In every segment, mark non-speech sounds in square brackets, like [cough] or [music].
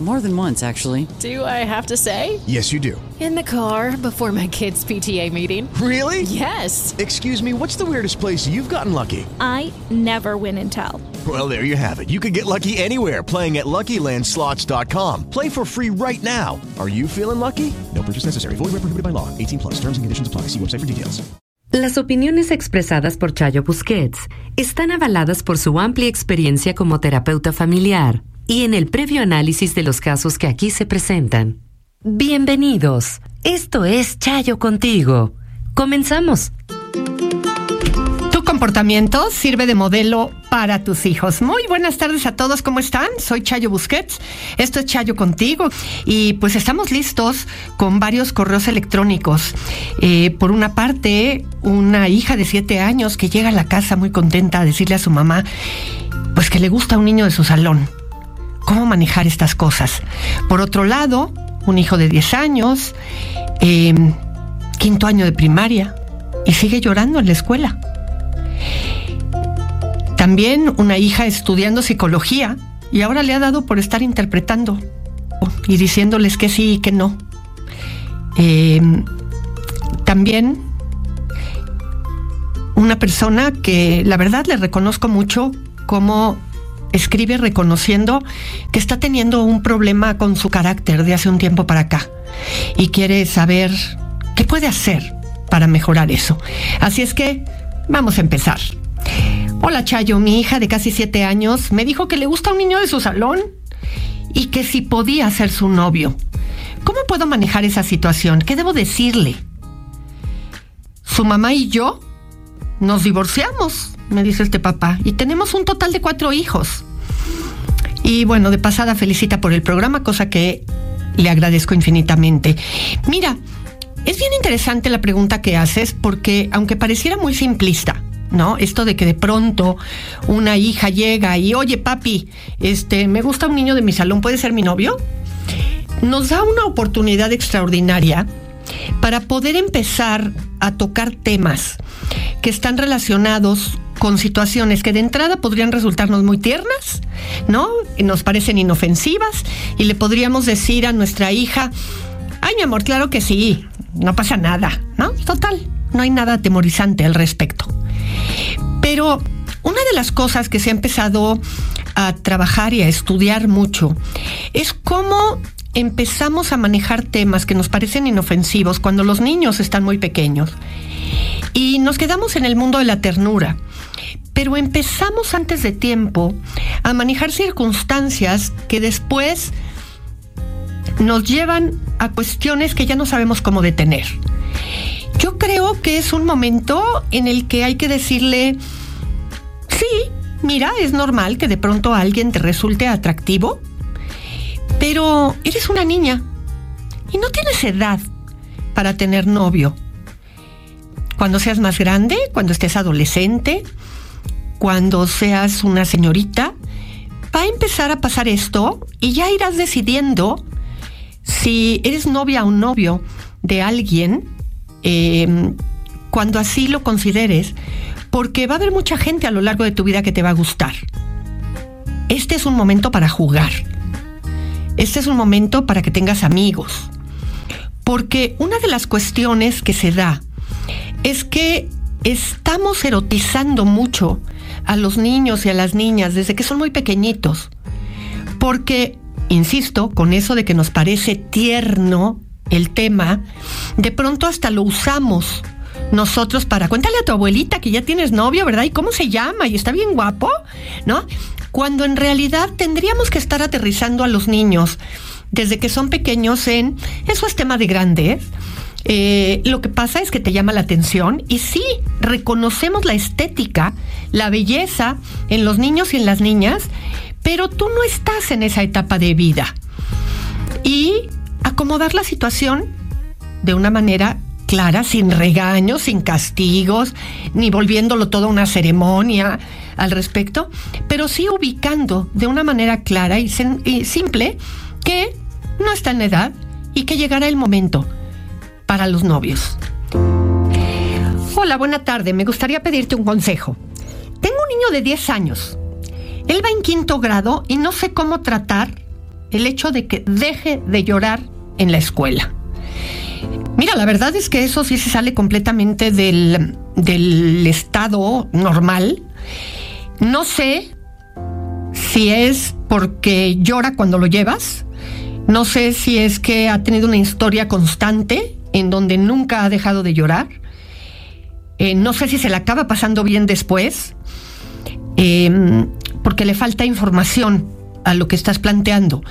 More than once, actually. Do I have to say? Yes, you do. In the car before my kids' PTA meeting. Really? Yes. Excuse me, what's the weirdest place you've gotten lucky? I never win and tell. Well, there you have it. You can get lucky anywhere playing at LuckyLandSlots.com. Play for free right now. Are you feeling lucky? No purchase necessary. Void where prohibited by law. 18 plus. Terms and conditions apply. See website for details. Las opiniones expresadas por Chayo Busquets están avaladas por su amplia experiencia como terapeuta familiar y en el previo análisis de los casos que aquí se presentan. Bienvenidos. Esto es Chayo contigo. Comenzamos. Tu comportamiento sirve de modelo para tus hijos. Muy buenas tardes a todos, ¿cómo están? Soy Chayo Busquets, esto es Chayo contigo y pues estamos listos con varios correos electrónicos. Eh, por una parte, una hija de siete años que llega a la casa muy contenta a decirle a su mamá pues que le gusta un niño de su salón. ¿Cómo manejar estas cosas? Por otro lado, un hijo de 10 años, eh, quinto año de primaria y sigue llorando en la escuela. También una hija estudiando psicología y ahora le ha dado por estar interpretando y diciéndoles que sí y que no. Eh, también una persona que la verdad le reconozco mucho como escribe reconociendo que está teniendo un problema con su carácter de hace un tiempo para acá y quiere saber qué puede hacer para mejorar eso. Así es que vamos a empezar. Hola Chayo, mi hija de casi siete años me dijo que le gusta un niño de su salón y que si podía ser su novio. ¿Cómo puedo manejar esa situación? ¿Qué debo decirle? Su mamá y yo nos divorciamos, me dice este papá, y tenemos un total de cuatro hijos. Y bueno, de pasada felicita por el programa, cosa que le agradezco infinitamente. Mira, es bien interesante la pregunta que haces porque aunque pareciera muy simplista, ¿no? Esto de que de pronto una hija llega y, oye, papi, este, me gusta un niño de mi salón, ¿puede ser mi novio? Nos da una oportunidad extraordinaria para poder empezar a tocar temas que están relacionados con situaciones que de entrada podrían resultarnos muy tiernas, ¿no? Nos parecen inofensivas y le podríamos decir a nuestra hija, ay mi amor, claro que sí, no pasa nada, ¿no? Total, no hay nada atemorizante al respecto. Pero una de las cosas que se ha empezado a trabajar y a estudiar mucho es cómo empezamos a manejar temas que nos parecen inofensivos cuando los niños están muy pequeños. Y nos quedamos en el mundo de la ternura. Pero empezamos antes de tiempo a manejar circunstancias que después nos llevan a cuestiones que ya no sabemos cómo detener. Yo creo que es un momento en el que hay que decirle, sí, mira, es normal que de pronto alguien te resulte atractivo, pero eres una niña y no tienes edad para tener novio. Cuando seas más grande, cuando estés adolescente, cuando seas una señorita, va a empezar a pasar esto y ya irás decidiendo si eres novia o novio de alguien eh, cuando así lo consideres, porque va a haber mucha gente a lo largo de tu vida que te va a gustar. Este es un momento para jugar. Este es un momento para que tengas amigos. Porque una de las cuestiones que se da es que estamos erotizando mucho a los niños y a las niñas desde que son muy pequeñitos. Porque, insisto, con eso de que nos parece tierno el tema, de pronto hasta lo usamos nosotros para cuéntale a tu abuelita que ya tienes novio, ¿verdad? ¿Y cómo se llama? Y está bien guapo, ¿no? Cuando en realidad tendríamos que estar aterrizando a los niños desde que son pequeños en eso es tema de grandes. Eh, lo que pasa es que te llama la atención y sí, reconocemos la estética, la belleza en los niños y en las niñas, pero tú no estás en esa etapa de vida. Y acomodar la situación de una manera clara, sin regaños, sin castigos, ni volviéndolo toda una ceremonia al respecto, pero sí ubicando de una manera clara y, simple que no está en edad y que llegará el momento para los novios. Hola, buena tarde. Me gustaría pedirte un consejo. Tengo un niño de 10 años. Él va en quinto grado y no sé cómo tratar el hecho de que deje de llorar en la escuela. Mira, la verdad es que eso sí se sale completamente del, del estado normal. No sé si es porque llora cuando lo llevas. No sé si es que ha tenido una historia constante en donde nunca ha dejado de llorar. Eh, no sé si se le acaba pasando bien después, em, porque le falta información a lo que estás planteando.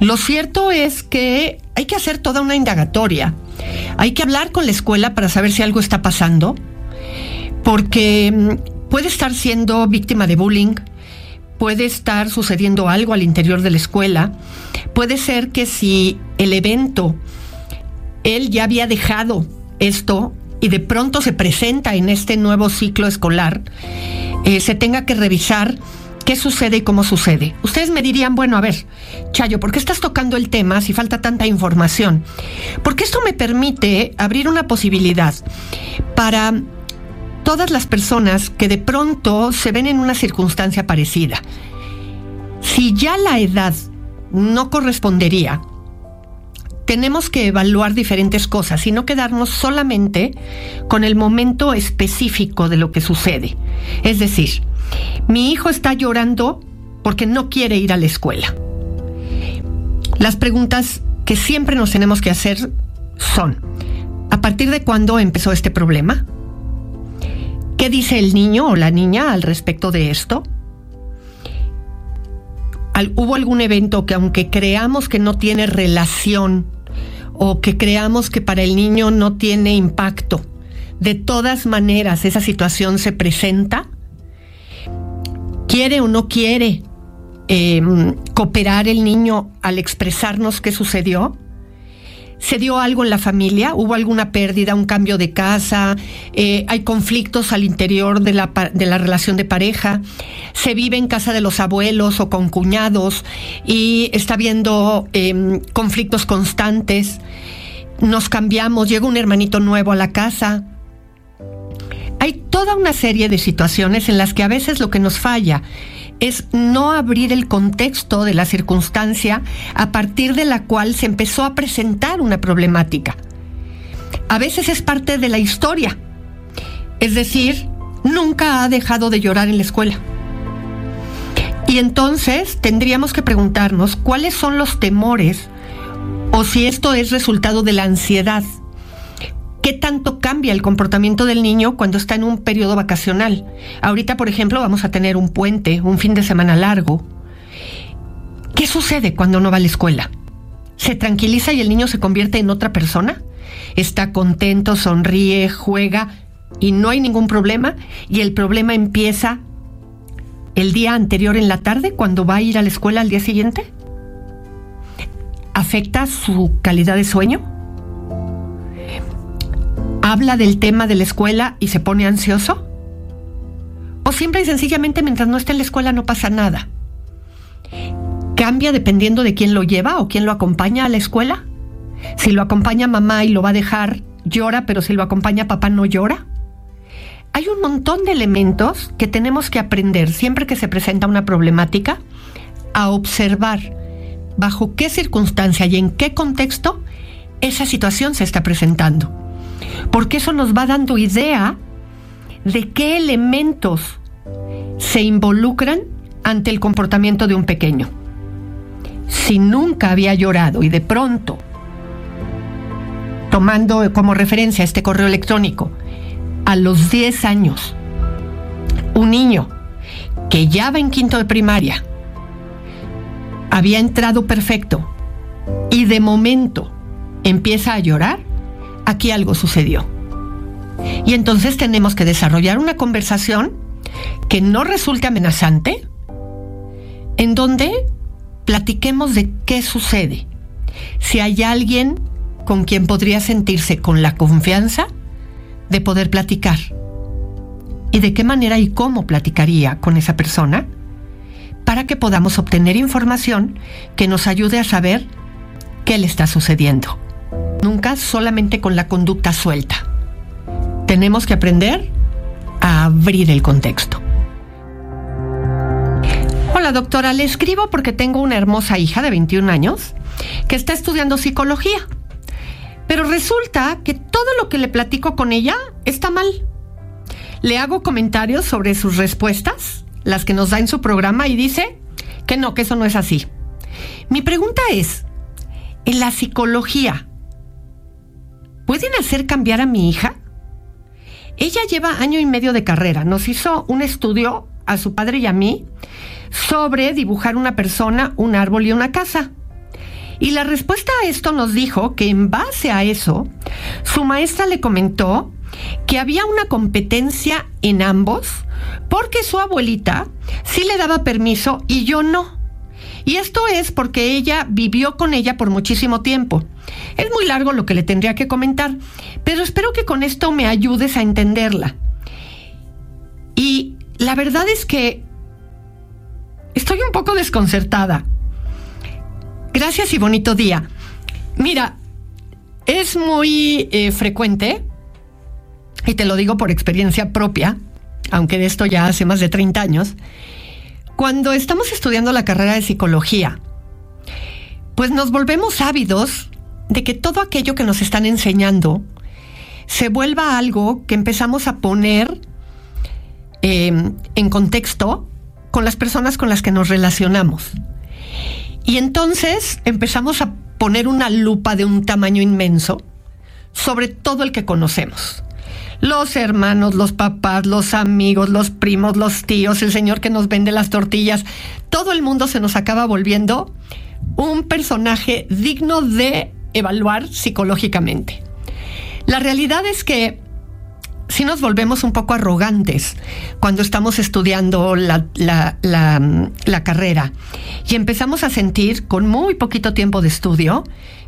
Lo cierto es que hay que hacer toda una indagatoria. Hay que hablar con la escuela para saber si algo está pasando, porque mm, puede estar siendo víctima de bullying, puede estar sucediendo algo al interior de la escuela, puede ser que si el evento, él ya había dejado esto y de pronto se presenta en este nuevo ciclo escolar, eh, se tenga que revisar qué sucede y cómo sucede. Ustedes me dirían, bueno, a ver, Chayo, ¿por qué estás tocando el tema si falta tanta información? Porque esto me permite abrir una posibilidad para todas las personas que de pronto se ven en una circunstancia parecida. Si ya la edad no correspondería, tenemos que evaluar diferentes cosas y no quedarnos solamente con el momento específico de lo que sucede. Es decir, mi hijo está llorando porque no quiere ir a la escuela. Las preguntas que siempre nos tenemos que hacer son, ¿a partir de cuándo empezó este problema? ¿Qué dice el niño o la niña al respecto de esto? ¿Hubo algún evento que aunque creamos que no tiene relación o que creamos que para el niño no tiene impacto, de todas maneras esa situación se presenta? quiere o no quiere em, cooperar el niño al expresarnos qué sucedió. ¿Se dio algo en la familia? ¿Hubo alguna pérdida, un cambio de casa? Eh, ¿Hay conflictos al interior de la, de la, relación de pareja? ¿Se vive en casa de los abuelos o con cuñados y está habiendo em, conflictos constantes? ¿Nos cambiamos? ¿Llega un hermanito nuevo a la casa? hay toda una serie de situaciones en las que a veces lo que nos falla es no abrir el contexto de la circunstancia a partir de la cual se empezó a presentar una problemática. A veces es parte de la historia, es decir, nunca ha dejado de llorar en la escuela. Y entonces tendríamos que preguntarnos cuáles son los temores o si esto es resultado de la ansiedad ¿Qué tanto cambia el comportamiento del niño cuando está en un periodo vacacional? Ahorita, por ejemplo, vamos a tener un puente, un fin de semana largo. ¿Qué sucede cuando no va a la escuela? ¿Se tranquiliza y el niño se convierte en otra persona? ¿Está contento, sonríe, juega y no hay ningún problema? ¿Y el problema empieza el día anterior en la tarde cuando va a ir a la escuela al día siguiente? ¿Afecta su calidad de sueño? Habla del tema de la escuela y se pone ansioso? ¿O simple y sencillamente mientras no esté en la escuela no pasa nada? ¿Cambia dependiendo de quién lo lleva o quién lo acompaña a la escuela? Si lo acompaña mamá y lo va a dejar, llora, pero si lo acompaña papá no llora. Hay un montón de elementos que tenemos que aprender siempre que se presenta una problemática a observar bajo qué circunstancia y en qué contexto esa situación se está presentando porque eso nos va dando idea de qué elementos se involucran ante el comportamiento de un pequeño. Si nunca había llorado y de pronto, tomando como referencia este correo electrónico, a los 10 años, un niño que ya va en quinto de primaria, había entrado perfecto y de momento empieza a llorar, aquí algo sucedió. Y entonces tenemos que desarrollar una conversación que no resulte amenazante, en donde platiquemos de qué sucede. Si hay alguien con quien podría sentirse con la confianza de poder platicar. ¿Y de qué manera y cómo platicaría con esa persona? Para que podamos obtener información que nos ayude a saber qué le está sucediendo. Nunca solamente con la conducta suelta. Tenemos que aprender a abrir el contexto. Hola doctora, le escribo porque tengo una hermosa hija de 21 años que está estudiando psicología. Pero resulta que todo lo que le platico con ella está mal. Le hago comentarios sobre sus respuestas, las que nos da en su programa, y dice que no, que eso no es así. Mi pregunta es, ¿en la psicología pueden hacer cambiar a mi hija? Ella lleva año y medio de carrera. Nos hizo un estudio a su padre y a mí sobre dibujar una persona, un árbol y una casa. Y la respuesta a esto nos dijo que en base a eso, su maestra le comentó que había una competencia en ambos porque su abuelita sí le daba permiso y yo no. Y esto es porque ella vivió con ella por muchísimo tiempo. Es muy largo lo que le tendría que comentar, pero espero que con esto me ayudes a entenderla. Y la verdad es que estoy un poco desconcertada. Gracias y bonito día. Mira, es muy eh, frecuente, y te lo digo por experiencia propia, aunque de esto ya hace más de 30 años, cuando estamos estudiando la carrera de psicología, pues nos volvemos ávidos de que todo aquello que nos están enseñando se vuelva algo que empezamos a poner em, en contexto con las personas con las que nos relacionamos. Y entonces empezamos a poner una lupa de un tamaño inmenso sobre todo el que conocemos. Los hermanos, los papás, los amigos, los primos, los tíos, el señor que nos vende las tortillas, todo el mundo se nos acaba volviendo un personaje digno de evaluar psicológicamente. La realidad es que si nos volvemos un poco arrogantes cuando estamos estudiando la, la, carrera y empezamos a sentir con muy poquito tiempo de estudio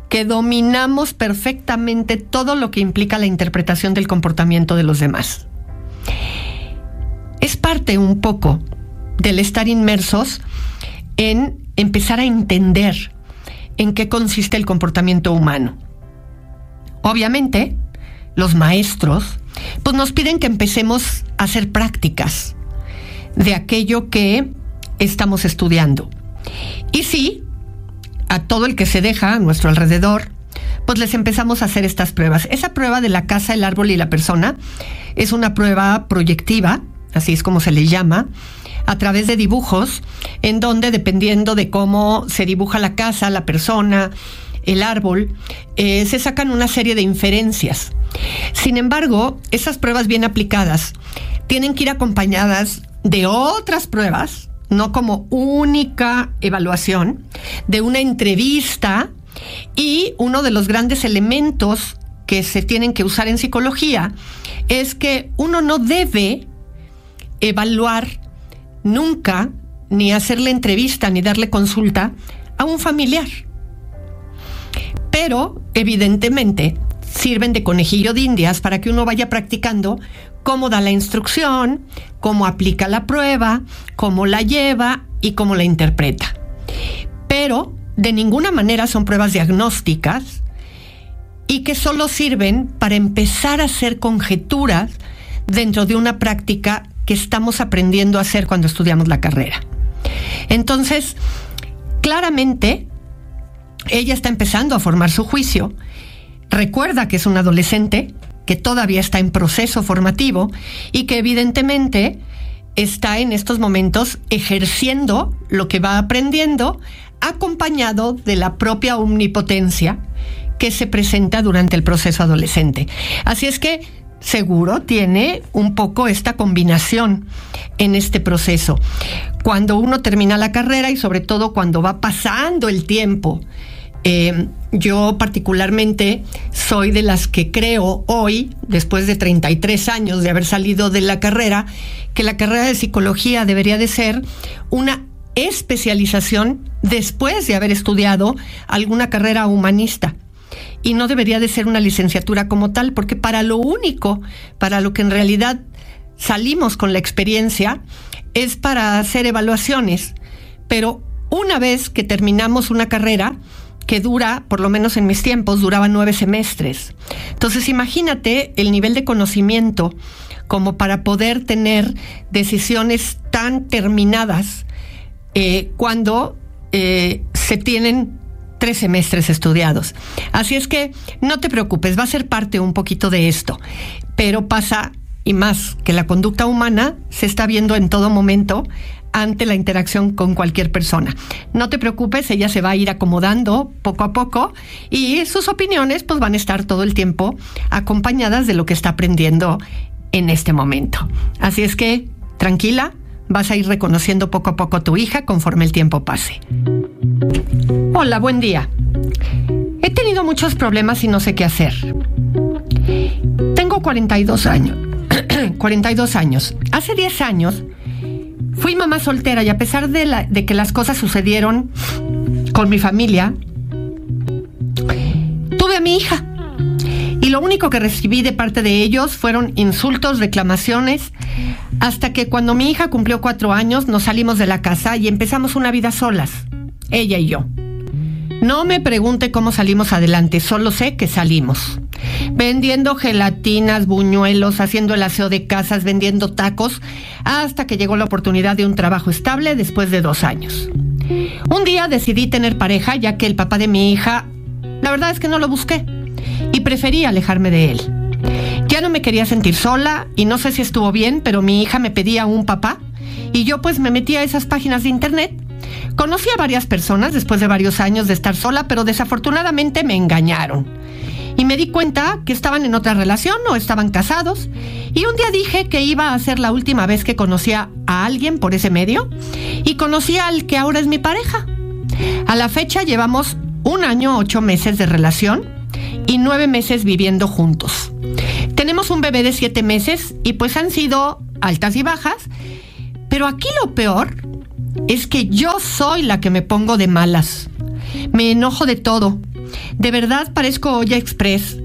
que dominamos perfectamente todo lo que implica la interpretación del comportamiento de los demás. Es parte un poco del estar inmersos en empezar a entender en qué consiste el comportamiento humano. Obviamente, los maestros, pues nos piden que empecemos a hacer prácticas de aquello que estamos estudiando. Y sí, a todo el que se deja a nuestro alrededor, pues les empezamos a hacer estas pruebas. Esa prueba de la casa, el árbol y la persona es una prueba proyectiva, así es como se le llama, a través de dibujos, en donde dependiendo de cómo se dibuja la casa, la persona, el árbol, eh, se sacan una serie de inferencias. Sin embargo, esas pruebas bien aplicadas tienen que ir acompañadas de otras pruebas, no como única evaluación, de una entrevista y uno de los grandes elementos que se tienen que usar en psicología es que uno no debe evaluar nunca ni hacerle entrevista ni darle consulta a un familiar. Pero, evidentemente, sirven de conejillo de indias para que uno vaya practicando cómo da la instrucción, cómo aplica la prueba, cómo la lleva y cómo la interpreta. Pero de ninguna manera son pruebas diagnósticas y que solo sirven para empezar a hacer conjeturas dentro de una práctica que estamos aprendiendo a hacer cuando estudiamos la carrera. Entonces, claramente, ella está empezando a formar su juicio. Recuerda que es un adolescente, que todavía está en proceso formativo y que evidentemente está en estos momentos ejerciendo lo que va aprendiendo acompañado de la propia omnipotencia que se presenta durante el proceso adolescente. Así es que seguro tiene un poco esta combinación en este proceso. Cuando uno termina la carrera y sobre todo cuando va pasando el tiempo, eh, yo particularmente soy de las que creo hoy, después de 33 años de haber salido de la carrera, que la carrera de psicología debería de ser una especialización después de haber estudiado alguna carrera humanista y no debería de ser una licenciatura como tal, porque para lo único, para lo que en realidad salimos con la experiencia, es para hacer evaluaciones. Pero una vez que terminamos una carrera, que dura, por lo menos en mis tiempos, duraba nueve semestres. Entonces imagínate el nivel de conocimiento como para poder tener decisiones tan terminadas eh, cuando eh, se tienen tres semestres estudiados. Así es que no te preocupes, va a ser parte un poquito de esto, pero pasa y más que la conducta humana se está viendo en todo momento ante la interacción con cualquier persona. No te preocupes, ella se va a ir acomodando poco a poco y sus opiniones pues van a estar todo el tiempo acompañadas de lo que está aprendiendo en este momento. Así es que tranquila, vas a ir reconociendo poco a poco a tu hija conforme el tiempo pase. Hola, buen día. He tenido muchos problemas y no sé qué hacer. Tengo 42 años. [clears throat] 42 años. Hace 10 años fui mamá soltera y a pesar de, de que las cosas sucedieron con mi familia, tuve a mi hija. Y lo único que recibí de parte de ellos fueron insultos, reclamaciones, hasta que cuando mi hija cumplió cuatro años nos salimos de la casa y empezamos una vida solas, ella y yo. No me pregunte cómo salimos adelante, solo sé que salimos. Vendiendo gelatinas, buñuelos, haciendo el aseo de casas, vendiendo tacos, hasta que llegó la oportunidad de un trabajo estable después de dos años. Un día decidí tener pareja ya que el papá de mi hija, la verdad es que no lo busqué y preferí alejarme de él. Ya no me quería sentir sola y no sé si estuvo bien, pero mi hija me pedía un papá y yo pues me metí a esas páginas de internet. Conocí a varias personas después de varios años de estar sola, pero desafortunadamente me engañaron. Y me di cuenta que estaban en otra relación o estaban casados. Y un día dije que iba a ser la última vez que conocía a alguien por ese medio. Y conocí al que ahora es mi pareja. A la fecha llevamos un año, ocho meses de relación y nueve meses viviendo juntos. Tenemos un bebé de siete meses y pues han sido altas y bajas, pero aquí lo peor es que yo soy la que me pongo de malas. Me enojo de todo. De verdad parezco olla express.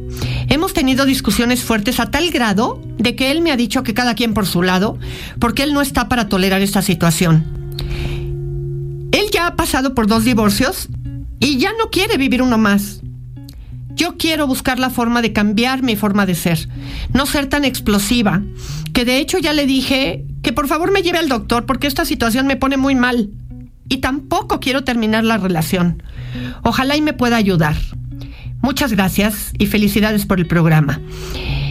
Hemos tenido discusiones fuertes a tal grado de que él me ha dicho que cada quien por su lado, porque él no está para tolerar esta situación. Él ya ha pasado por dos divorcios y ya no quiere vivir uno más. Yo quiero buscar la forma de cambiar mi forma de ser, no ser tan explosiva, que de hecho ya le dije que por favor me lleve al doctor porque esta situación me pone muy mal. Y tampoco quiero terminar la relación. Ojalá y me pueda ayudar. Muchas gracias y felicidades por el programa.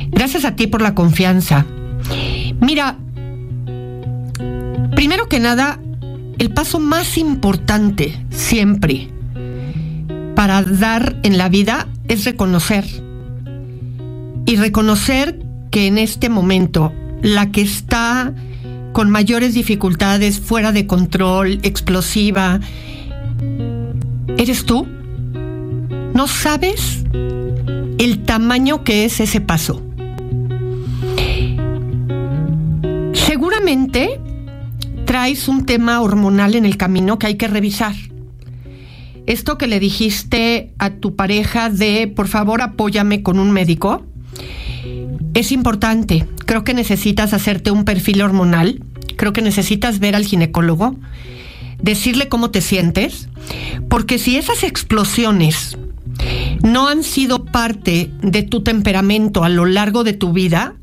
Gracias a ti por la confianza. Mira, primero que nada, el paso más importante siempre para dar en la vida es reconocer. Y reconocer que en este momento la que está con mayores dificultades, fuera de control, explosiva, ¿eres tú? ¿No sabes el tamaño que es ese paso? Seguramente traes un tema hormonal en el camino que hay que revisar esto que le dijiste a tu pareja de por favor apóyame con un médico, es importante. Creo que necesitas hacerte un perfil hormonal, creo que necesitas ver al ginecólogo, decirle cómo te sientes, porque si esas explosiones no han sido parte de tu temperamento a lo largo de tu vida,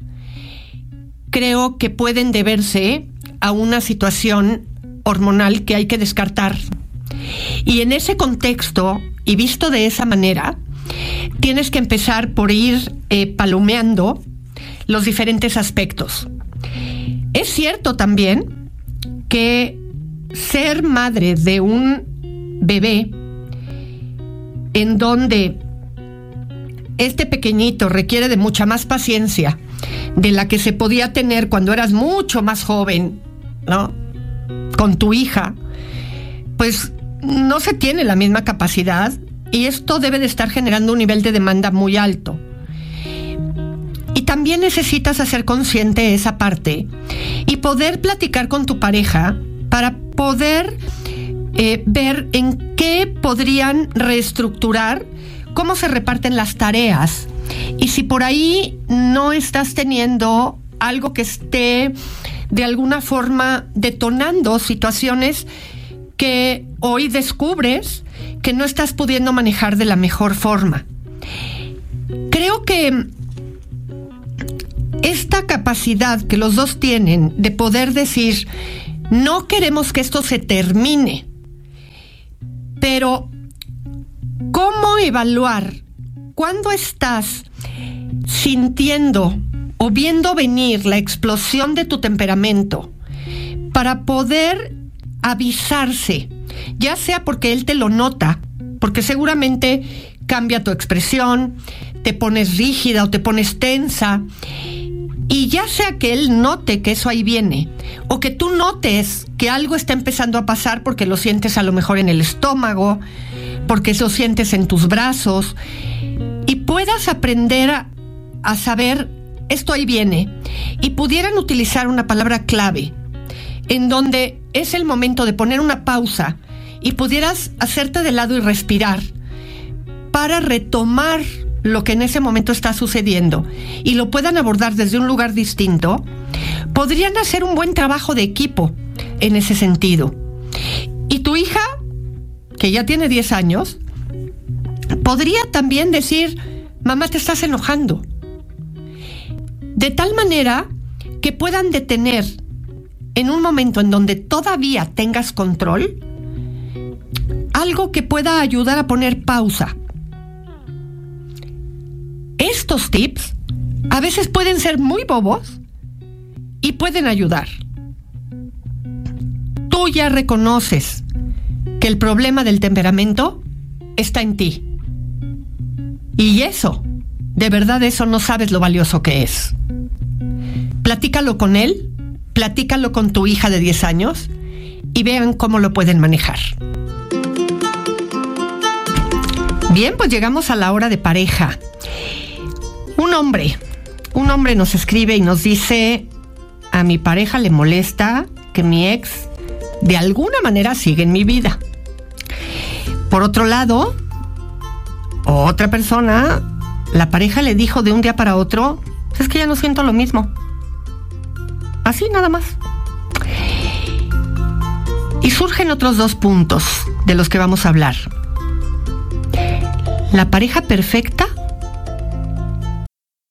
creo que pueden deberse a una situación hormonal que hay que descartar. Y en ese contexto, y visto de esa manera, tienes que empezar por ir eh, palomeando los diferentes aspectos. Es cierto también que ser madre de un bebé en donde este pequeñito requiere de mucha más paciencia de la que se podía tener cuando eras mucho más joven, ¿no? Con tu hija, pues no se tiene la misma capacidad y esto debe de estar generando un nivel de demanda muy alto. También necesitas hacer consciente esa parte y poder platicar con tu pareja para poder eh, ver en qué podrían reestructurar cómo se reparten las tareas y si por ahí no estás teniendo algo que esté de alguna forma detonando situaciones que hoy descubres que no estás pudiendo manejar de la mejor forma. Creo que esta capacidad que los dos tienen de poder decir, no queremos que esto se termine, pero ¿Cómo evaluar cuando estás sintiendo o viendo venir la explosión de tu temperamento para poder avisarse, ya sea porque él te lo nota, porque seguramente cambia tu expresión, te pones rígida o te pones tensa, y ya sea que él note que eso ahí viene, o que tú notes que algo está empezando a pasar porque lo sientes a lo mejor en el estómago, porque lo sientes en tus brazos, y puedas aprender a, saber, esto ahí viene, y pudieran utilizar una palabra clave, en donde es el momento de poner una pausa y pudieras hacerte de lado y respirar para retomar lo que en ese momento está sucediendo y lo puedan abordar desde un lugar distinto, podrían hacer un buen trabajo de equipo en ese sentido. Y tu hija, que ya tiene 10 años, podría también decir, mamá, te estás enojando. De tal manera que puedan detener en un momento en donde todavía tengas control, algo que pueda ayudar a poner pausa estos tips a veces pueden ser muy bobos y pueden ayudar. Tú ya reconoces que el problema del temperamento está en ti. Y eso, de verdad eso no sabes lo valioso que es. Platícalo con él, platícalo con tu hija de 10 años y vean cómo lo pueden manejar. Bien, pues llegamos a la hora de pareja. Hombre, un hombre nos escribe y nos dice, a mi pareja le molesta que mi ex de alguna manera siga en mi vida. Por otro lado, otra persona, la pareja le dijo de un día para otro, es que ya no siento lo mismo. Así nada más. Y surgen otros dos puntos de los que vamos a hablar. La pareja perfecta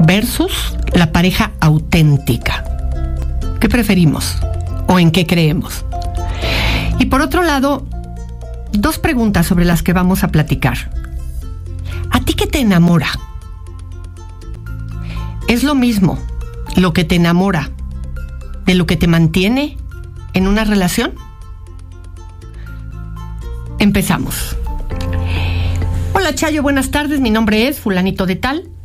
Versus la pareja auténtica. ¿Qué preferimos? ¿O en qué creemos? Y por otro lado, dos preguntas sobre las que vamos a platicar. ¿A ti qué te enamora? ¿Es lo mismo lo que te enamora de lo que te mantiene en una relación? Empezamos. Hola Chayo, buenas tardes. Mi nombre es Fulanito de Tal.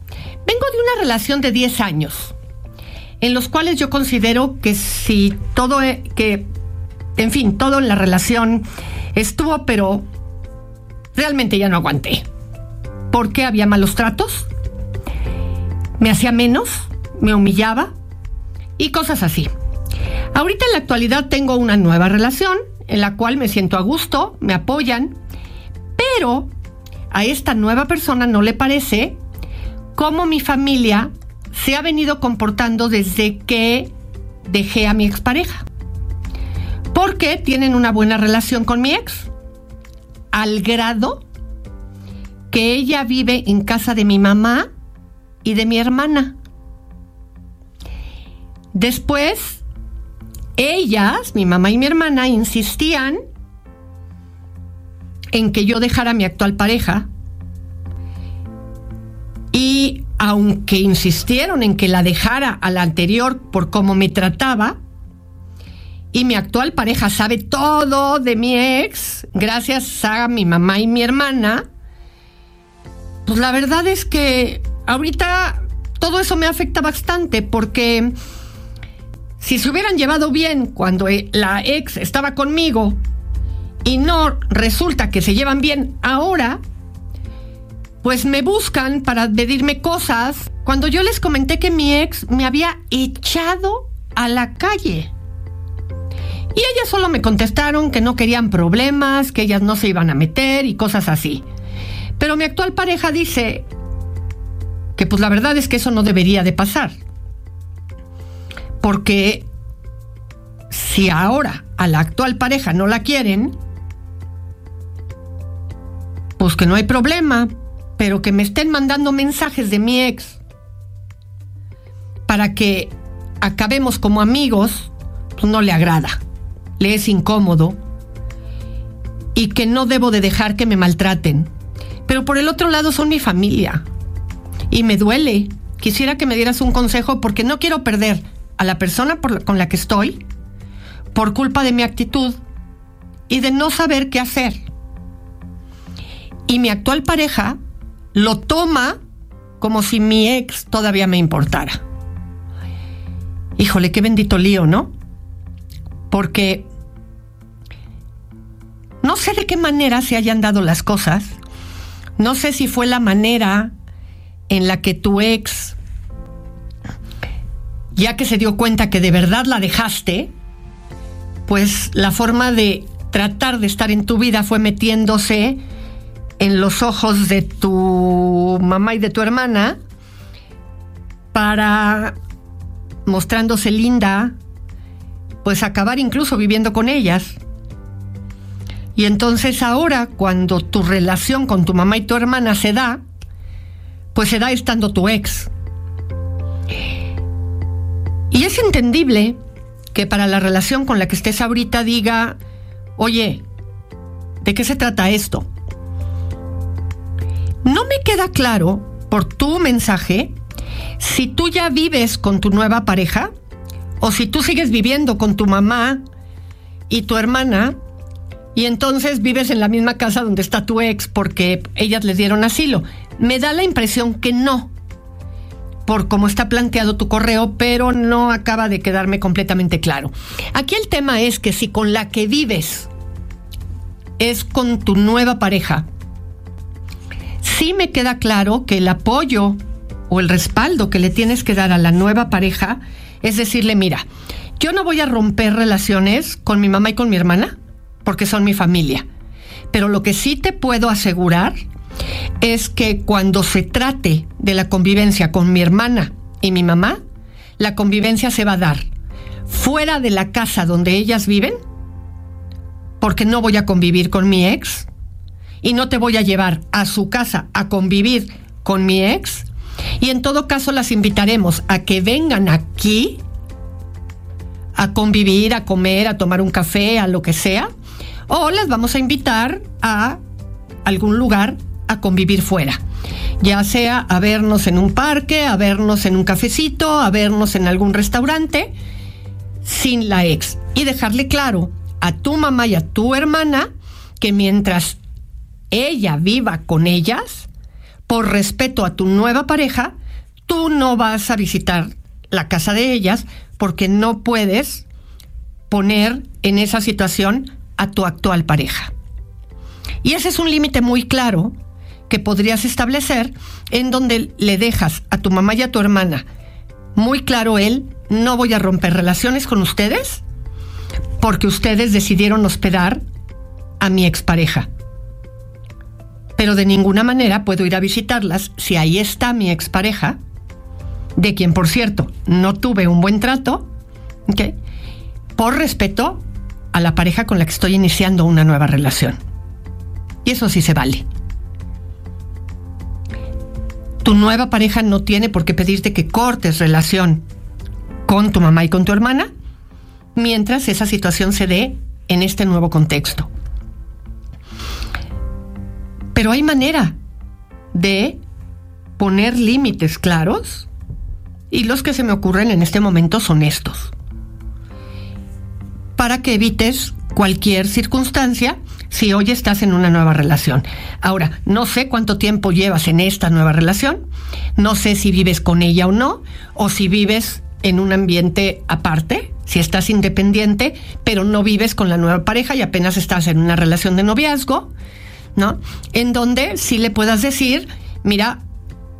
Vengo de una relación de 10 años, en los cuales yo considero que si todo, e- que, en fin, todo en la relación estuvo, pero realmente ya no aguanté. Porque había malos tratos, me hacía menos, me humillaba y cosas así. Ahorita en la actualidad tengo una nueva relación en la cual me siento a gusto, me apoyan, pero a esta nueva persona no le parece cómo mi familia se ha venido comportando desde que dejé a mi expareja. Porque tienen una buena relación con mi ex, al grado que ella vive en casa de mi mamá y de mi hermana. Después, ellas, mi mamá y mi hermana, insistían en que yo dejara a mi actual pareja. Y aunque insistieron en que la dejara a la anterior por cómo me trataba, y mi actual pareja sabe todo de mi ex, gracias a mi mamá y mi hermana, pues la verdad es que ahorita todo eso me afecta bastante porque si se hubieran llevado bien cuando eh, la ex estaba conmigo y no resulta que se llevan bien ahora, pues me buscan para pedirme cosas cuando yo les comenté que mi ex me había echado a la calle. Y ellas solo me contestaron que no querían problemas, que ellas no se iban a meter y cosas así. Pero mi actual pareja dice que pues la verdad es que eso no debería de pasar. Porque si ahora a la actual pareja no la quieren, pues que no hay problema, pero que me estén mandando mensajes de mi ex para que acabemos como amigos, pues no le agrada, le es incómodo y que no debo de dejar que me maltraten. Pero por el otro lado son mi familia y me duele. Quisiera que me dieras un consejo porque no quiero perder a la persona con la que estoy por culpa de mi actitud y de no saber qué hacer. Y mi actual pareja lo toma como si mi ex todavía me importara. Híjole, qué bendito lío, ¿no? Porque no sé de qué manera se hayan dado las cosas. No sé si fue la manera en la que tu ex, ya que se dio cuenta que de verdad la dejaste, pues la forma de tratar de estar en tu vida fue metiéndose en los ojos de tu mamá y de tu hermana para mostrándose linda, pues acabar incluso viviendo con ellas. Y entonces ahora, cuando tu relación con tu mamá y tu hermana se da, pues se da estando tu ex. Y es entendible que para la relación con la que estés ahorita diga, oye, ¿de qué se trata esto? No me queda claro por tu mensaje si tú ya vives con tu nueva pareja o si tú sigues viviendo con tu mamá y tu hermana y entonces vives en la misma casa donde está tu ex porque ellas les dieron asilo. Me da la impresión que no, por cómo está planteado tu correo, pero no acaba de quedarme completamente claro. Aquí el tema es que si con la que vives es con tu nueva pareja, sí me queda claro que el apoyo o el respaldo que le tienes que dar a la nueva pareja es decirle, mira, yo no voy a romper relaciones con mi mamá y con mi hermana, porque son mi familia. Pero lo que sí te puedo asegurar es que cuando se trate de la convivencia con mi hermana y mi mamá, la convivencia se va a dar fuera de la casa donde ellas viven, porque no voy a convivir con mi ex y no te voy a llevar a su casa a convivir con mi ex. Y en todo caso las invitaremos a que vengan aquí a convivir, a comer, a tomar un café, a lo que sea. O las vamos a invitar a algún lugar a convivir fuera. Ya sea a vernos en un parque, a vernos en un cafecito, a vernos en algún restaurante, sin la ex. Y dejarle claro a tu mamá y a tu hermana que mientras ella viva con ellas, por respeto a tu nueva pareja, tú no vas a visitar la casa de ellas porque no puedes poner en esa situación a tu actual pareja. Y ese es un límite muy claro que podrías establecer en donde le dejas a tu mamá y a tu hermana muy claro él, no voy a romper relaciones con ustedes porque ustedes decidieron hospedar a mi expareja. Pero de ninguna manera puedo ir a visitarlas si ahí está mi expareja, de quien por cierto no tuve un buen trato, por respeto a la pareja con la que estoy iniciando una nueva relación. Y eso sí se vale. Tu nueva pareja no tiene por qué pedirte que cortes relación con tu mamá y con tu hermana mientras esa situación se dé en este nuevo contexto. Pero hay manera de poner límites claros y los que se me ocurren en este momento son estos. Para que evites cualquier circunstancia si hoy estás en una nueva relación. Ahora, no sé cuánto tiempo llevas en esta nueva relación, no sé si vives con ella o no, o si vives en un ambiente aparte, si estás independiente, pero no vives con la nueva pareja y apenas estás en una relación de noviazgo, ¿no? En donde sí le puedas decir, mira,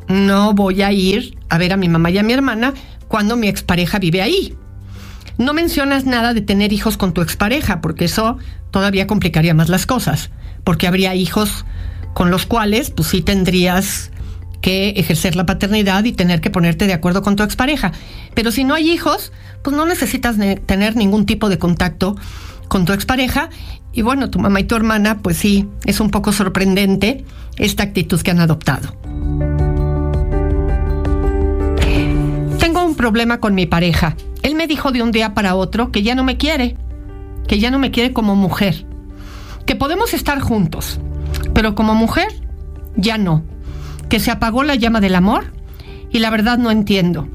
no voy a ir a ver a mi mamá y a mi hermana cuando mi expareja vive ahí. No mencionas nada de tener hijos con tu expareja, porque eso todavía complicaría más las cosas, porque habría hijos con los cuales pues sí tendrías que ejercer la paternidad y tener que ponerte de acuerdo con tu expareja. Pero si no hay hijos, pues no necesitas tener ningún tipo de contacto con tu expareja. Y bueno, tu mamá y tu hermana, pues sí, es un poco sorprendente esta actitud que han adoptado. Tengo un problema con mi pareja. Él me dijo de un día para otro que ya no me quiere que ya no me quiere como mujer, que podemos estar juntos, pero como mujer ya no, que se apagó la llama del amor y la verdad no entiendo.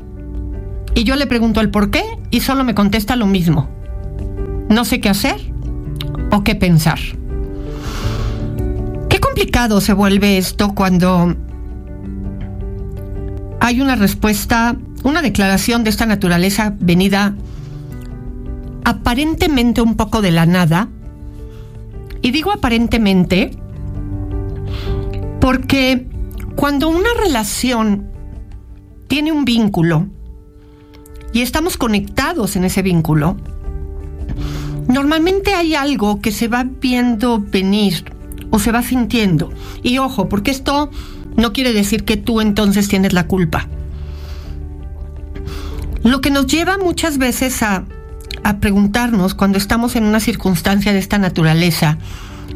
Y yo le pregunto el por qué y solo me contesta lo mismo. No sé qué hacer o qué pensar. Qué complicado se vuelve esto cuando hay una respuesta, una declaración de esta naturaleza venida aparentemente un poco de la nada. Y digo aparentemente porque cuando una relación tiene un vínculo y estamos conectados en ese vínculo, normalmente hay algo que se va viendo venir o se va sintiendo. Y ojo, porque esto no quiere decir que tú entonces tienes la culpa. Lo que nos lleva muchas veces a a preguntarnos cuando estamos en una circunstancia de esta naturaleza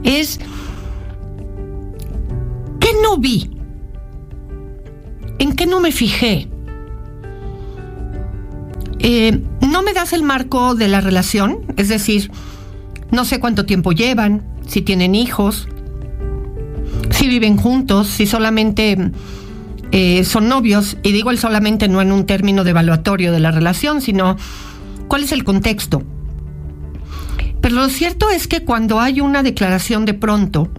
es, ¿qué no vi? ¿En qué no me fijé? Eh, no me das el marco de la relación, es decir, no sé cuánto tiempo llevan, si tienen hijos, si viven juntos, si solamente eh, son novios, y digo el solamente no en un término de evaluatorio de la relación, sino ¿Cuál es el contexto? Pero lo cierto es que cuando hay una declaración de pronto,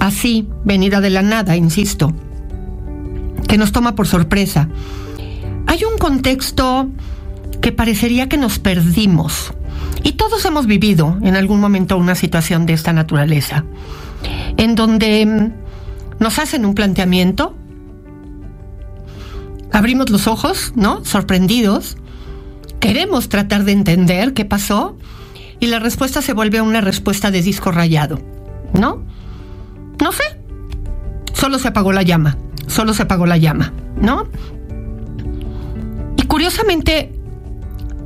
así, venida de la nada, insisto, que nos toma por sorpresa, hay un contexto que parecería que nos perdimos. Y todos hemos vivido en algún momento una situación de esta naturaleza, en donde mm, nos hacen un planteamiento, abrimos los ojos, ¿no? Sorprendidos, queremos tratar de entender qué pasó y la respuesta se vuelve una respuesta de disco rayado, ¿no? No sé. Solo se apagó la llama, solo se apagó la llama, ¿no? Curiosamente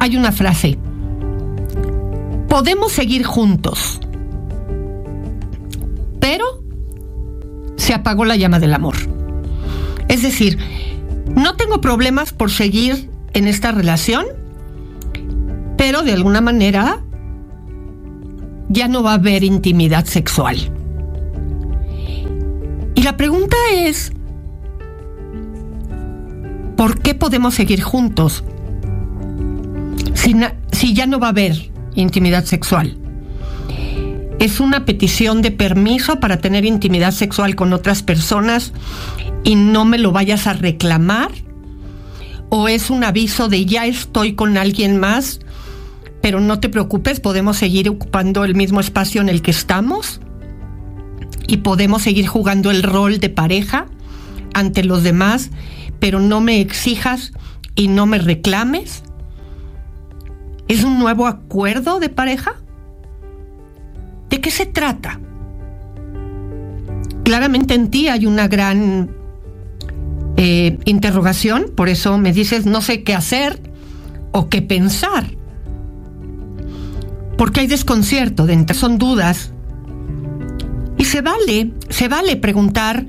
hay una frase. Podemos seguir juntos, pero se apagó la llama del amor. Es decir, no tengo problemas por seguir en esta relación, pero de alguna manera ya no va a haber intimidad sexual. Y la pregunta es, ¿por qué podemos seguir juntos si, ya no va a haber intimidad sexual? es una petición de permiso para tener intimidad sexual con otras personas y no me lo vayas a reclamar? ¿O es un aviso de ya estoy con alguien más, pero no te preocupes, podemos seguir ocupando el mismo espacio en el que estamos? ¿Y podemos seguir jugando el rol de pareja ante los demás, pero no me exijas y no me reclames? ¿Es un nuevo acuerdo de pareja? ¿De qué se trata? Claramente en ti hay una gran eh, interrogación, por eso me dices no sé qué hacer o qué pensar. Porque hay desconcierto, de son dudas. Y se vale, se vale preguntar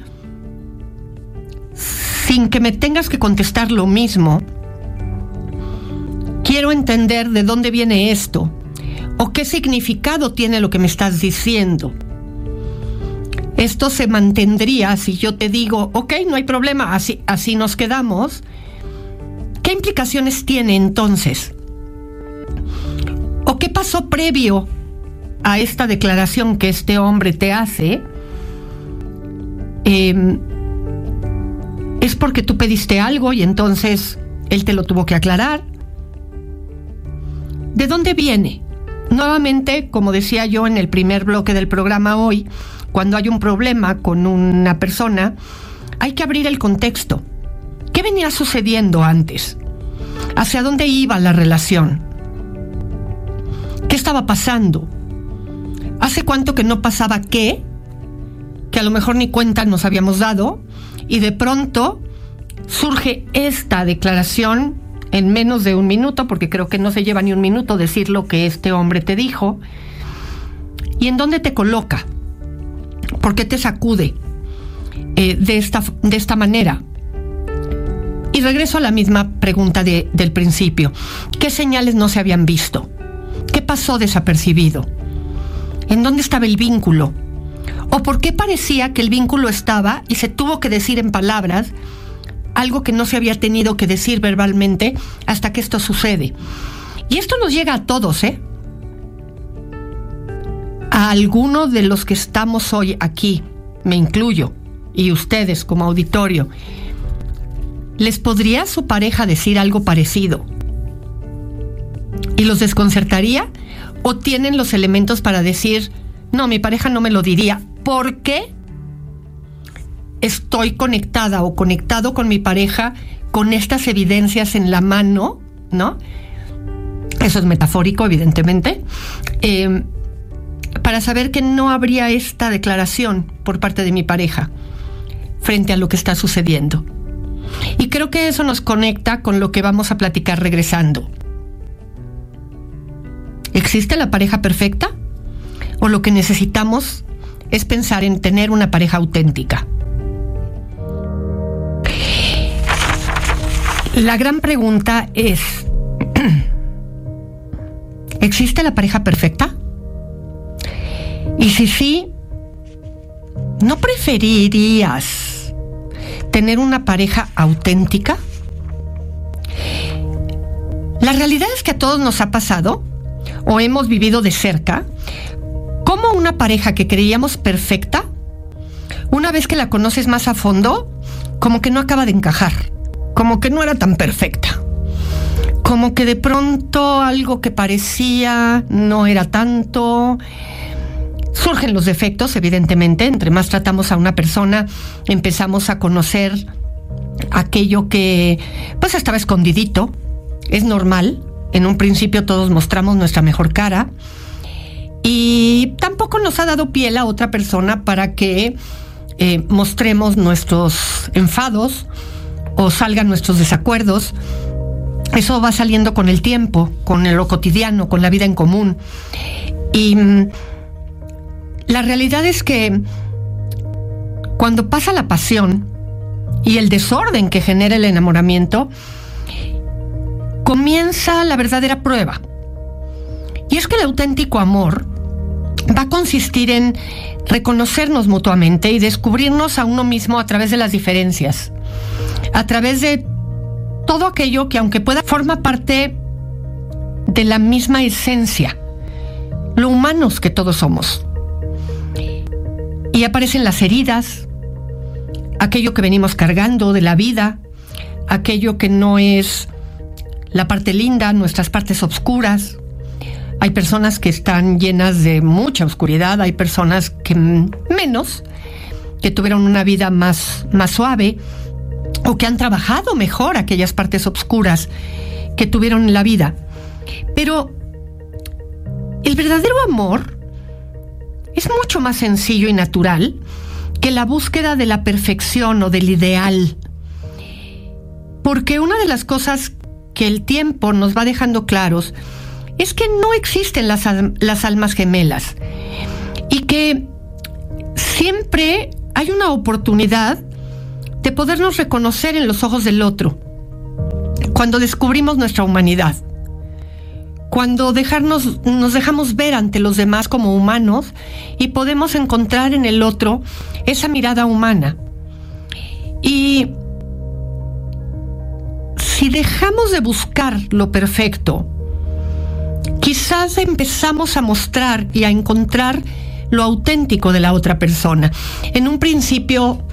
sin que me tengas que contestar lo mismo. Quiero entender de dónde viene esto o qué significado tiene lo que me estás diciendo. Esto se mantendría si yo te digo, ok, no hay problema, así, así nos quedamos. ¿Qué implicaciones tiene entonces? ¿O qué pasó previo a esta declaración que este hombre te hace? Em, ¿Es porque tú pediste algo y entonces él te lo tuvo que aclarar? ¿De dónde viene? Nuevamente, como decía yo en el primer bloque del programa hoy, cuando hay un problema con una persona, hay que abrir el contexto. ¿Qué venía sucediendo antes? ¿Hacia dónde iba la relación? ¿Qué estaba pasando? ¿Hace cuánto que no pasaba qué? Que a lo mejor ni cuenta nos habíamos dado y de pronto surge esta declaración en menos de un minuto, porque creo que no se lleva ni un minuto decir lo que este hombre te dijo. ¿Y en dónde te coloca? ¿Por qué te sacude eh, de, esta, de esta manera? Y regreso a la misma pregunta del principio. ¿Qué señales no se habían visto? ¿Qué pasó desapercibido? ¿En dónde estaba el vínculo? ¿O por qué parecía que el vínculo estaba y se tuvo que decir en palabras algo que no se había tenido que decir verbalmente hasta que esto sucede? Y esto nos llega a todos, ¿eh? a alguno de los que estamos hoy aquí, me incluyo, y ustedes como auditorio, ¿les podría su pareja decir algo parecido? ¿Y los desconcertaría? ¿O tienen los elementos para decir, no, mi pareja no me lo diría? ¿Por qué? Estoy conectada o conectado con mi pareja con estas evidencias en la mano, ¿no? Eso es metafórico, evidentemente. Eh, para saber que no habría esta declaración por parte de mi pareja frente a lo que está sucediendo. Y creo que eso nos conecta con lo que vamos a platicar regresando. ¿Existe la pareja perfecta? ¿O lo que necesitamos es pensar en tener una pareja auténtica? La gran pregunta es, [clears throat] ¿existe la pareja perfecta? Y si sí, ¿no preferirías tener una pareja auténtica? La realidad es que a todos nos ha pasado o hemos vivido de cerca como una pareja que creíamos perfecta, una vez que la conoces más a fondo, como que no acaba de encajar, como que no era tan perfecta, como que de pronto algo que parecía no era tanto, Surgen los defectos, evidentemente, entre más tratamos a una persona, empezamos a conocer aquello que pues estaba escondidito, es normal, en un principio todos mostramos nuestra mejor cara y tampoco nos ha dado piel a otra persona para que eh, mostremos nuestros enfados o salgan nuestros desacuerdos. Eso va saliendo con el tiempo, con lo cotidiano, con la vida en común. Y mm, la realidad es que cuando pasa la pasión y el desorden que genera el enamoramiento, comienza la verdadera prueba. Y es que el auténtico amor va a consistir en reconocernos mutuamente y descubrirnos a uno mismo a través de las diferencias, a través de todo aquello que aunque pueda forma parte de la misma esencia, lo humanos que todos somos Y aparecen las heridas, aquello que venimos cargando de la vida, aquello que no es la parte linda, nuestras partes oscuras. Hay personas que están llenas de mucha oscuridad, hay personas que menos, que tuvieron una vida más, más suave o que han trabajado mejor aquellas partes oscuras que tuvieron en la vida. Pero el verdadero amor es mucho más sencillo y natural que la búsqueda de la perfección o del ideal. Porque una de las cosas que el tiempo nos va dejando claros es que no existen las, las almas gemelas y que siempre hay una oportunidad de podernos reconocer en los ojos del otro cuando descubrimos nuestra humanidad. Cuando dejarnos, nos dejamos ver ante los demás como humanos y podemos encontrar en el otro esa mirada humana. Y si dejamos de buscar lo perfecto, quizás empezamos a mostrar y a encontrar lo auténtico de la otra persona. En un principio,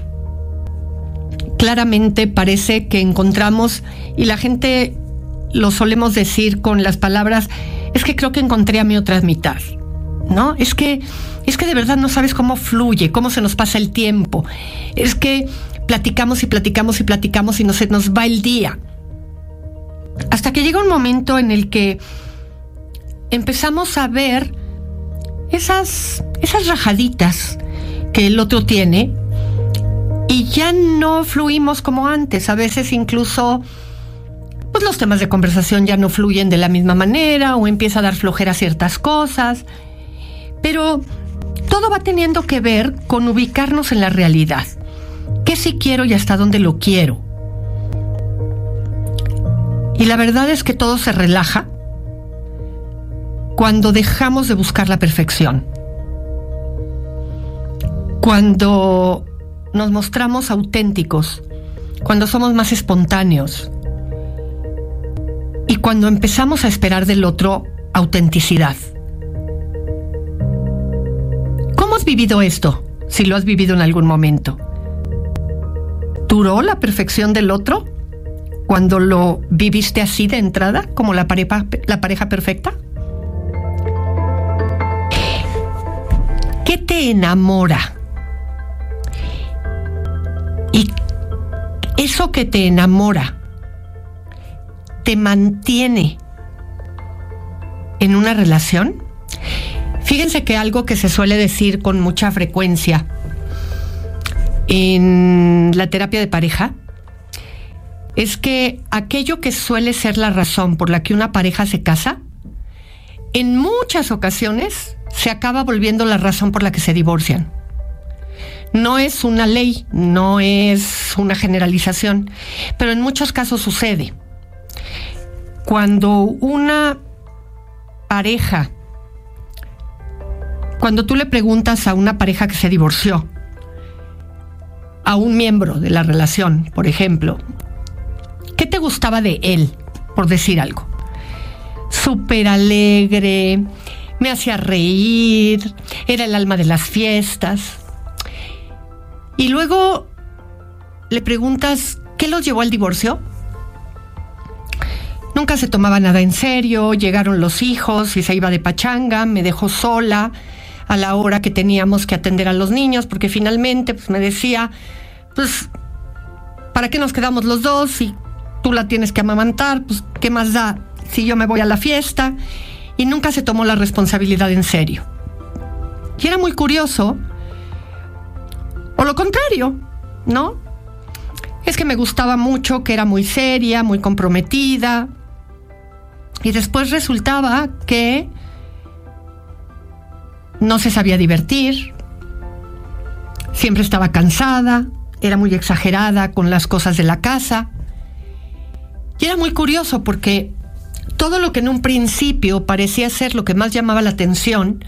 claramente parece que encontramos, y la gente lo solemos decir con las palabras, es que creo que encontré a mi otra mitad. ¿No? Es que es que de verdad no sabes cómo fluye, cómo se nos pasa el tiempo. Es que platicamos y platicamos y platicamos y no se nos va el día. Hasta que llega un momento en el que empezamos a ver esas, esas rajaditas que el otro tiene y ya no fluimos como antes. A veces incluso pues los temas de conversación ya no fluyen de la misma manera o empieza a dar flojera ciertas cosas. Pero todo va teniendo que ver con ubicarnos en la realidad. ¿Qué sí quiero y hasta dónde lo quiero? Y la verdad es que todo se relaja cuando dejamos de buscar la perfección. Cuando nos mostramos auténticos, cuando somos más espontáneos y cuando empezamos a esperar del otro autenticidad. ¿Cómo has vivido esto? Si lo has vivido en algún momento. ¿Duró la perfección del otro cuando lo viviste así de entrada, como la pareja, la pareja perfecta? ¿Qué te enamora? Y eso que te enamora te mantiene en una relación. Fíjense que algo que se suele decir con mucha frecuencia en la terapia de pareja es que aquello que suele ser la razón por la que una pareja se casa, en muchas ocasiones se acaba volviendo la razón por la que se divorcian. No es una ley, no es una generalización, pero en muchos casos sucede. Cuando una pareja, cuando tú le preguntas a una pareja que se divorció, a un miembro de la relación, por ejemplo, ¿qué te gustaba de él, por decir algo? Súper alegre, me hacía reír, era el alma de las fiestas. Y luego le preguntas, ¿qué los llevó al divorcio? Nunca se tomaba nada en serio, llegaron los hijos y se iba de pachanga, me dejó sola a la hora que teníamos que atender a los niños, porque finalmente pues, me decía, pues, ¿para qué nos quedamos los dos? Si tú la tienes que amamantar, pues, ¿qué más da si yo me voy a la fiesta? y nunca se tomó la responsabilidad en serio. Y era muy curioso, o lo contrario, ¿no? Es que me gustaba mucho, que era muy seria, muy comprometida, y después resultaba que no se sabía divertir, siempre estaba cansada, era muy exagerada con las cosas de la casa. Y era muy curioso porque todo lo que en un principio parecía ser lo que más llamaba la atención,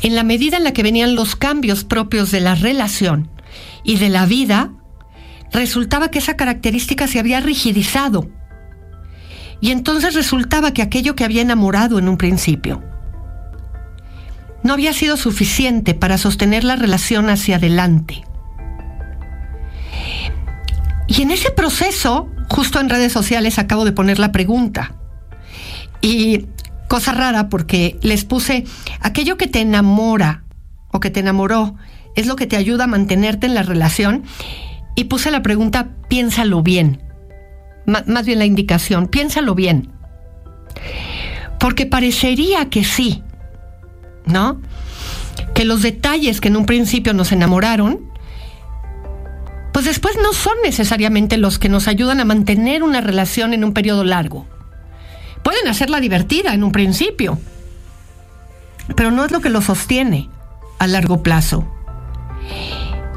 en la medida en la que venían los cambios propios de la relación y de la vida, resultaba que esa característica se había rigidizado. Y entonces resultaba que aquello que había enamorado en un principio no había sido suficiente para sostener la relación hacia adelante. Y en ese proceso, justo en redes sociales acabo de poner la pregunta. Y cosa rara porque les puse aquello que te enamora o que te enamoró es lo que te ayuda a mantenerte en la relación. Y puse la pregunta, piénsalo bien. más bien la indicación, piénsalo bien. Porque parecería que sí, ¿no? Que los detalles que en un principio nos enamoraron, pues después no son necesariamente los que nos ayudan a mantener una relación en un periodo largo. Pueden hacerla divertida en un principio, pero no es lo que lo sostiene a largo plazo.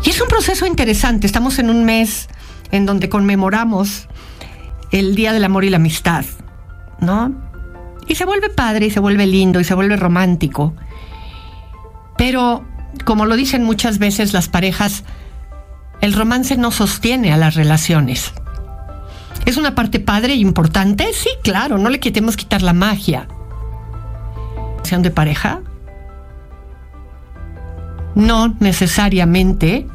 Y es un proceso interesante. Estamos en un mes en donde conmemoramos el Día del Amor y la Amistad, ¿no? Y se vuelve padre y se vuelve lindo y se vuelve romántico. Pero, como lo dicen muchas veces las parejas, el romance no sostiene a las relaciones. ¿Es una parte padre e importante? Sí, claro, no le queremos quitar la magia. ¿Sean de pareja? No necesariamente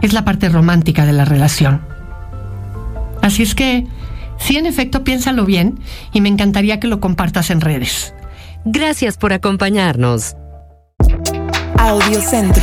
es la parte romántica de la relación. Así es que, sí, en efecto, piénsalo bien y me encantaría que lo compartas en redes. Gracias por acompañarnos. Audio Centro.